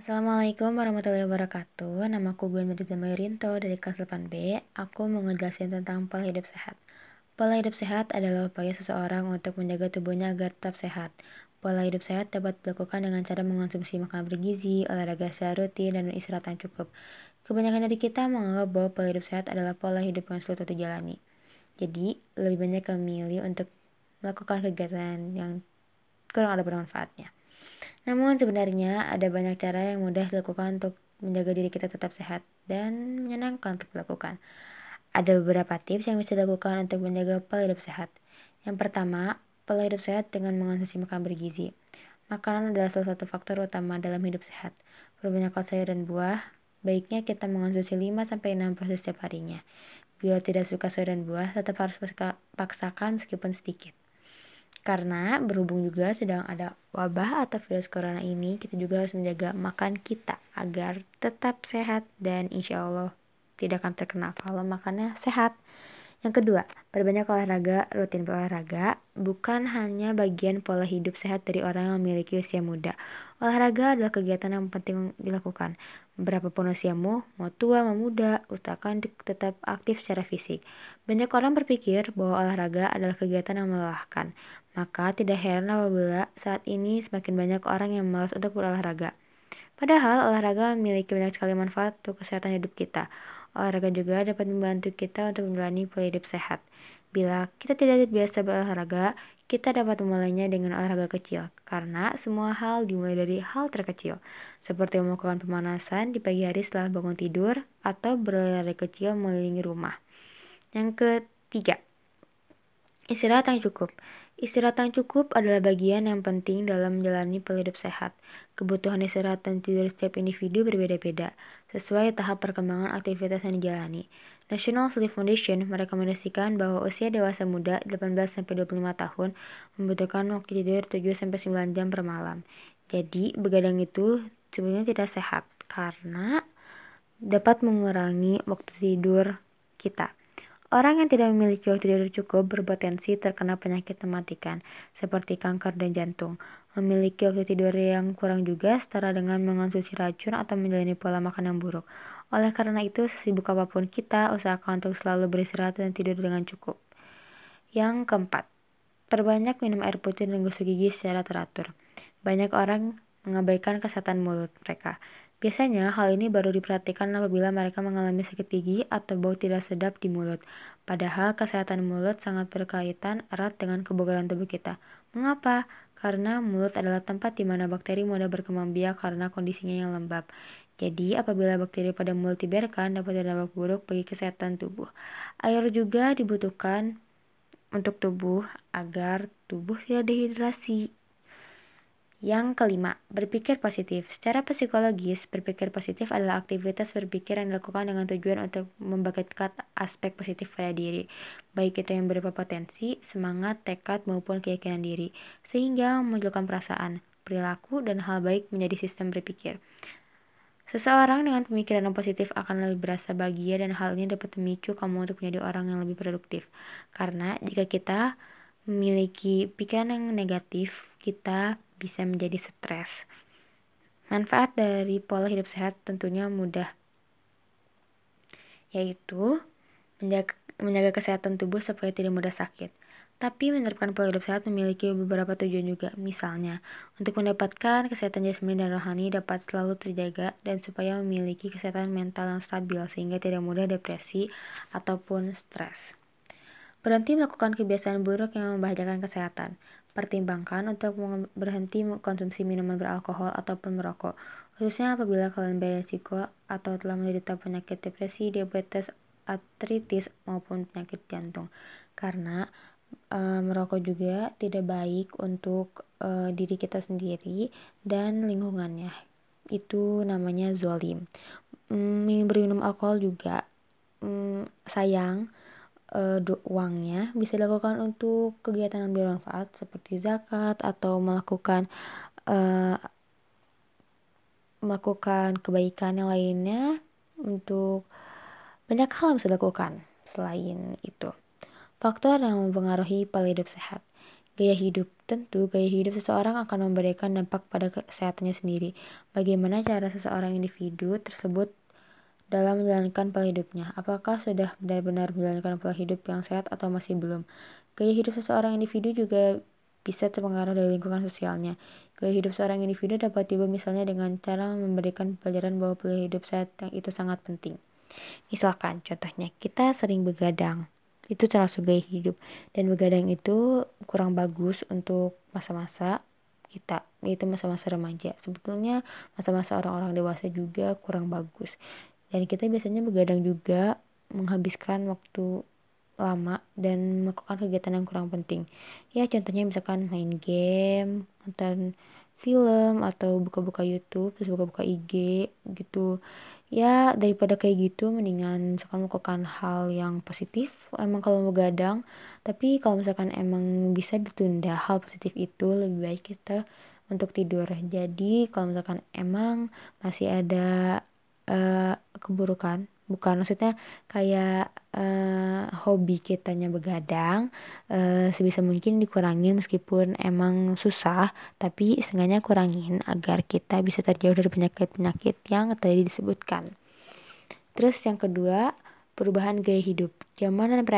Assalamualaikum warahmatullahi wabarakatuh. Nama aku Gwen Medita Mayurinto dari kelas 8B. Aku mau ngejelasin tentang pola hidup sehat. Pola hidup sehat adalah upaya seseorang untuk menjaga tubuhnya agar tetap sehat. Pola hidup sehat dapat dilakukan dengan cara mengonsumsi makanan bergizi, olahraga secara rutin, dan istirahat yang cukup. Kebanyakan dari kita menganggap bahwa pola hidup sehat adalah pola hidup yang untuk dijalani. Jadi, lebih banyak memilih untuk melakukan kegiatan yang kurang ada bermanfaatnya. Namun sebenarnya ada banyak cara yang mudah dilakukan untuk menjaga diri kita tetap sehat dan menyenangkan untuk dilakukan. Ada beberapa tips yang bisa dilakukan untuk menjaga pola hidup sehat. Yang pertama, pola hidup sehat dengan mengonsumsi makanan bergizi. Makanan adalah salah satu faktor utama dalam hidup sehat. Perbanyakkan sayur dan buah, baiknya kita mengonsumsi 5-6 porsi setiap harinya. Bila tidak suka sayur dan buah, tetap harus paksakan meskipun sedikit. Karena berhubung juga sedang ada wabah atau virus corona ini, kita juga harus menjaga makan kita agar tetap sehat dan insya Allah tidak akan terkena kalau makannya sehat. Yang kedua, perbanyak olahraga, rutin berolahraga bukan hanya bagian pola hidup sehat dari orang yang memiliki usia muda. Olahraga adalah kegiatan yang penting dilakukan. Berapapun usiamu, mau tua, mau muda, usahakan tetap aktif secara fisik. Banyak orang berpikir bahwa olahraga adalah kegiatan yang melelahkan. Maka tidak heran apabila saat ini semakin banyak orang yang malas untuk berolahraga. Padahal olahraga memiliki banyak sekali manfaat untuk kesehatan hidup kita. Olahraga juga dapat membantu kita untuk menjalani pola hidup sehat. Bila kita tidak biasa berolahraga, kita dapat memulainya dengan olahraga kecil, karena semua hal dimulai dari hal terkecil, seperti melakukan pemanasan di pagi hari setelah bangun tidur, atau berlari kecil mengelilingi rumah. Yang ketiga, istirahat yang cukup. Istirahat yang cukup adalah bagian yang penting dalam menjalani hidup sehat. Kebutuhan istirahat dan tidur setiap individu berbeda-beda, sesuai tahap perkembangan aktivitas yang dijalani. National Sleep Foundation merekomendasikan bahwa usia dewasa muda 18-25 tahun membutuhkan waktu tidur 7-9 jam per malam. Jadi, begadang itu sebenarnya tidak sehat karena dapat mengurangi waktu tidur kita. Orang yang tidak memiliki waktu tidur cukup berpotensi terkena penyakit mematikan, seperti kanker dan jantung. Memiliki waktu tidur yang kurang juga setara dengan mengonsumsi racun atau menjalani pola makan yang buruk. Oleh karena itu, sesibuk apa pun kita, usahakan untuk selalu beristirahat dan tidur dengan cukup. Yang keempat, perbanyak minum air putih dan gosok gigi secara teratur. Banyak orang mengabaikan kesehatan mulut mereka. Biasanya hal ini baru diperhatikan apabila mereka mengalami sakit gigi atau bau tidak sedap di mulut. Padahal kesehatan mulut sangat berkaitan erat dengan kebugaran tubuh kita. Mengapa? Karena mulut adalah tempat di mana bakteri mudah berkembang biak karena kondisinya yang lembab. Jadi, apabila bakteri pada mulut dibiarkan dapat berdampak buruk bagi kesehatan tubuh. Air juga dibutuhkan untuk tubuh agar tubuh tidak dehidrasi. Yang kelima, berpikir positif. Secara psikologis, berpikir positif adalah aktivitas berpikir yang dilakukan dengan tujuan untuk membangkitkan aspek positif pada diri, baik itu yang berupa potensi, semangat, tekad, maupun keyakinan diri, sehingga memunculkan perasaan, perilaku, dan hal baik menjadi sistem berpikir. Seseorang dengan pemikiran yang positif akan lebih berasa bahagia dan hal ini dapat memicu kamu untuk menjadi orang yang lebih produktif. Karena jika kita memiliki pikiran yang negatif, kita bisa menjadi stres. Manfaat dari pola hidup sehat tentunya mudah, yaitu menjaga, menjaga kesehatan tubuh supaya tidak mudah sakit. Tapi menerapkan pola hidup sehat memiliki beberapa tujuan juga. Misalnya, untuk mendapatkan kesehatan jasmani dan rohani dapat selalu terjaga dan supaya memiliki kesehatan mental yang stabil sehingga tidak mudah depresi ataupun stres. Berhenti melakukan kebiasaan buruk yang membahayakan kesehatan. Pertimbangkan untuk berhenti mengkonsumsi minuman beralkohol ataupun merokok, khususnya apabila kalian beresiko atau telah menderita penyakit depresi, diabetes, artritis, maupun penyakit jantung. Karena e, merokok juga tidak baik untuk e, diri kita sendiri dan lingkungannya. Itu namanya zolim. Mm, berminum alkohol juga mm, sayang uh, uangnya bisa dilakukan untuk kegiatan yang bermanfaat seperti zakat atau melakukan uh, melakukan kebaikan yang lainnya untuk banyak hal yang bisa dilakukan selain itu. Faktor yang mempengaruhi pola hidup sehat. Gaya hidup Tentu, gaya hidup seseorang akan memberikan dampak pada kesehatannya sendiri. Bagaimana cara seseorang individu tersebut dalam menjalankan pola hidupnya? Apakah sudah benar-benar menjalankan pola hidup yang sehat atau masih belum? Gaya hidup seseorang individu juga bisa terpengaruh dari lingkungan sosialnya. Gaya hidup seorang individu dapat tiba misalnya dengan cara memberikan pelajaran bahwa pola hidup sehat itu sangat penting. Misalkan, contohnya, kita sering begadang itu termasuk gaya hidup dan begadang itu kurang bagus untuk masa-masa kita yaitu masa-masa remaja sebetulnya masa-masa orang-orang dewasa juga kurang bagus dan kita biasanya begadang juga menghabiskan waktu lama dan melakukan kegiatan yang kurang penting. Ya contohnya misalkan main game nonton film atau buka-buka YouTube terus buka-buka IG gitu. Ya daripada kayak gitu mendingan misalkan melakukan hal yang positif emang kalau mau gadang tapi kalau misalkan emang bisa ditunda hal positif itu lebih baik kita untuk tidur. Jadi kalau misalkan emang masih ada uh, keburukan bukan maksudnya kayak uh, hobi kitanya begadang uh, sebisa mungkin dikurangin meskipun emang susah tapi seenggaknya kurangin agar kita bisa terjauh dari penyakit-penyakit yang tadi disebutkan terus yang kedua perubahan gaya hidup. Zaman dan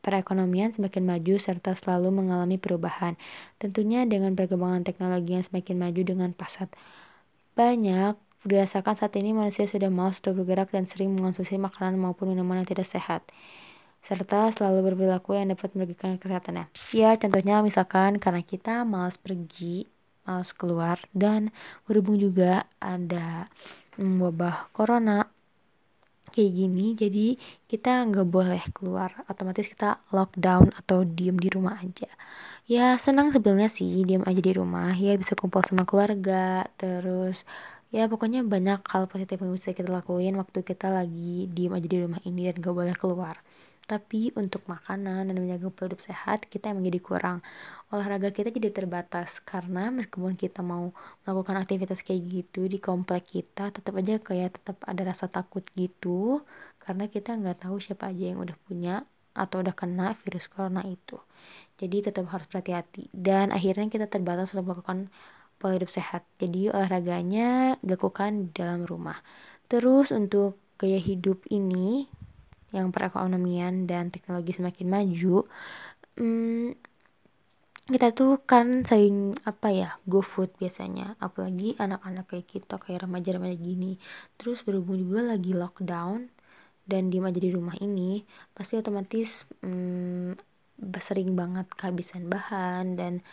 perekonomian semakin maju serta selalu mengalami perubahan. Tentunya dengan perkembangan teknologi yang semakin maju dengan pasat banyak Berdasarkan saat ini manusia sudah malas untuk bergerak dan sering mengonsumsi makanan maupun minuman yang tidak sehat serta selalu berperilaku yang dapat merugikan kesehatannya. Ya, contohnya misalkan karena kita malas pergi, malas keluar, dan berhubung juga ada mm, wabah corona kayak gini, jadi kita nggak boleh keluar, otomatis kita lockdown atau diem di rumah aja. Ya senang sebenarnya sih diem aja di rumah, ya bisa kumpul sama keluarga, terus ya pokoknya banyak hal positif yang bisa kita lakuin waktu kita lagi diem aja di rumah ini dan gak boleh keluar. Tapi untuk makanan dan menjaga pola hidup sehat kita emang jadi kurang. Olahraga kita jadi terbatas karena meskipun kita mau melakukan aktivitas kayak gitu di komplek kita tetap aja kayak tetap ada rasa takut gitu. Karena kita nggak tahu siapa aja yang udah punya atau udah kena virus corona itu. Jadi tetap harus berhati-hati. Dan akhirnya kita terbatas untuk melakukan pola hidup sehat. Jadi olahraganya dilakukan di dalam rumah. Terus untuk gaya hidup ini yang perekonomian dan teknologi semakin maju, hmm, kita tuh kan sering apa ya go food biasanya apalagi anak-anak kayak kita kayak remaja-remaja gini terus berhubung juga lagi lockdown dan diem aja di rumah ini pasti otomatis hmm, sering banget kehabisan bahan dan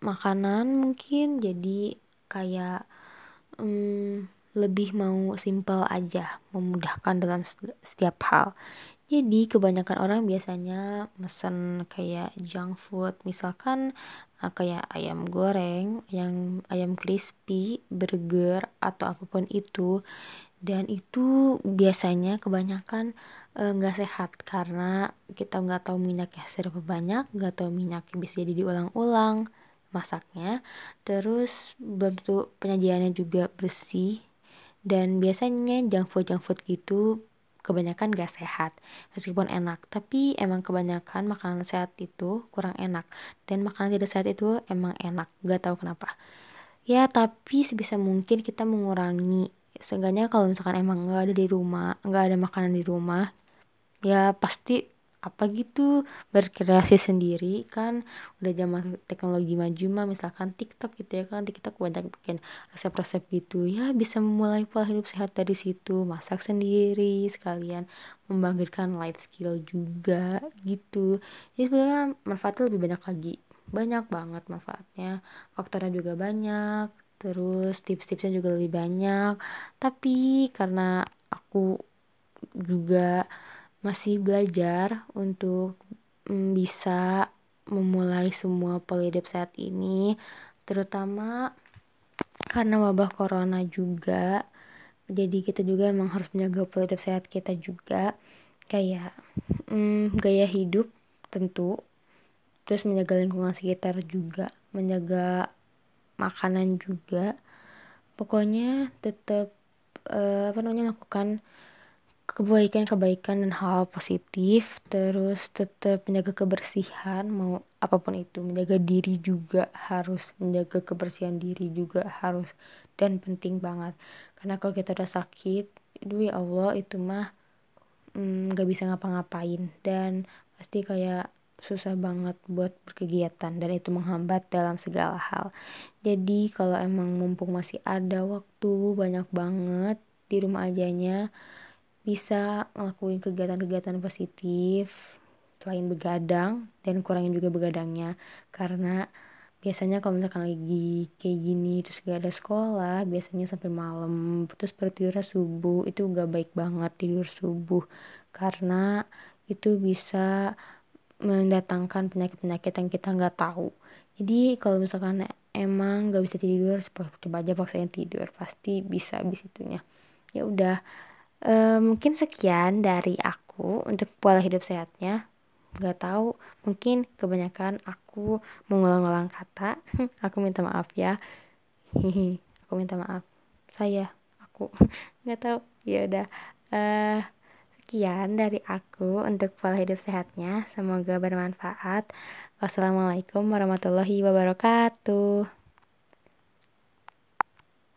makanan mungkin. Jadi kayak um, lebih mau simple aja memudahkan dalam setiap hal. Jadi kebanyakan orang biasanya mesen kayak junk food. Misalkan uh, kayak ayam goreng yang ayam crispy burger atau apa pun itu. Dan itu biasanya kebanyakan eh, nggak uh, sehat karena kita nggak tahu minyaknya seberapa banyak nggak tahu minyaknya bisa jadi diulang-ulang masaknya. Terus bentuk penyajiannya juga bersih. Dan biasanya junk food junk food gitu kebanyakan gak sehat meskipun enak. Tapi emang kebanyakan makanan sehat itu kurang enak. Dan makanan tidak sehat itu emang enak gak tahu kenapa. Ya tapi sebisa mungkin kita mengurangi. Seenggaknya kalau misalkan emang nggak ada di rumah nggak ada makanan di rumah ya pasti apa gitu berkreasi sendiri kan udah zaman teknologi maju mah misalkan TikTok gitu ya kan TikTok banyak bikin resep-resep gitu. Ya bisa memulai pola hidup sehat dari situ masak sendiri sekalian membangkitkan life skill juga gitu. Jadi sebenarnya manfaatnya lebih banyak lagi. Banyak banget manfaatnya. Faktornya juga banyak terus tips-tipsnya juga lebih banyak. Tapi karena aku juga masih belajar untuk mm, bisa memulai semua pola hidup saat ini terutama karena wabah corona juga. Jadi kita juga emang harus menjaga pola hidup sehat kita juga. Kayak mm, gaya hidup tentu terus menjaga lingkungan sekitar juga menjaga makanan juga. Pokoknya tetap uh, apa namanya melakukan kebaikan-kebaikan dan hal positif. Terus tetap menjaga kebersihan mau apa pun itu. Menjaga diri juga harus menjaga kebersihan diri juga harus dan penting banget. Karena kalau kita udah sakit aduh ya Allah itu mah mm, nggak mm, bisa ngapa-ngapain. Dan pasti kayak susah banget buat berkegiatan dan itu menghambat dalam segala hal. Jadi kalau emang mumpung masih ada waktu banyak banget di rumah ajanya bisa ngelakuin kegiatan-kegiatan positif selain begadang dan kurangin juga begadangnya. Karena biasanya kalau misalkan lagi kayak gini terus gak ada sekolah biasanya sampai malam terus baru subuh itu gak baik banget tidur subuh. Karena itu bisa mendatangkan penyakit-penyakit yang kita nggak tahu. Jadi kalau misalkan emang gak bisa tidur coba aja paksain tidur pasti bisa abis itunya. Ya udah e, mungkin sekian dari aku untuk pola hidup sehatnya. Nggak tahu mungkin kebanyakan aku mengulang-ulang kata. Aku minta maaf ya. Aku minta maaf. Saya aku. Nggak tahu. Ya udah. Uh, sekian dari aku untuk pola hidup sehatnya. Semoga bermanfaat. Wassalamualaikum warahmatullahi wabarakatuh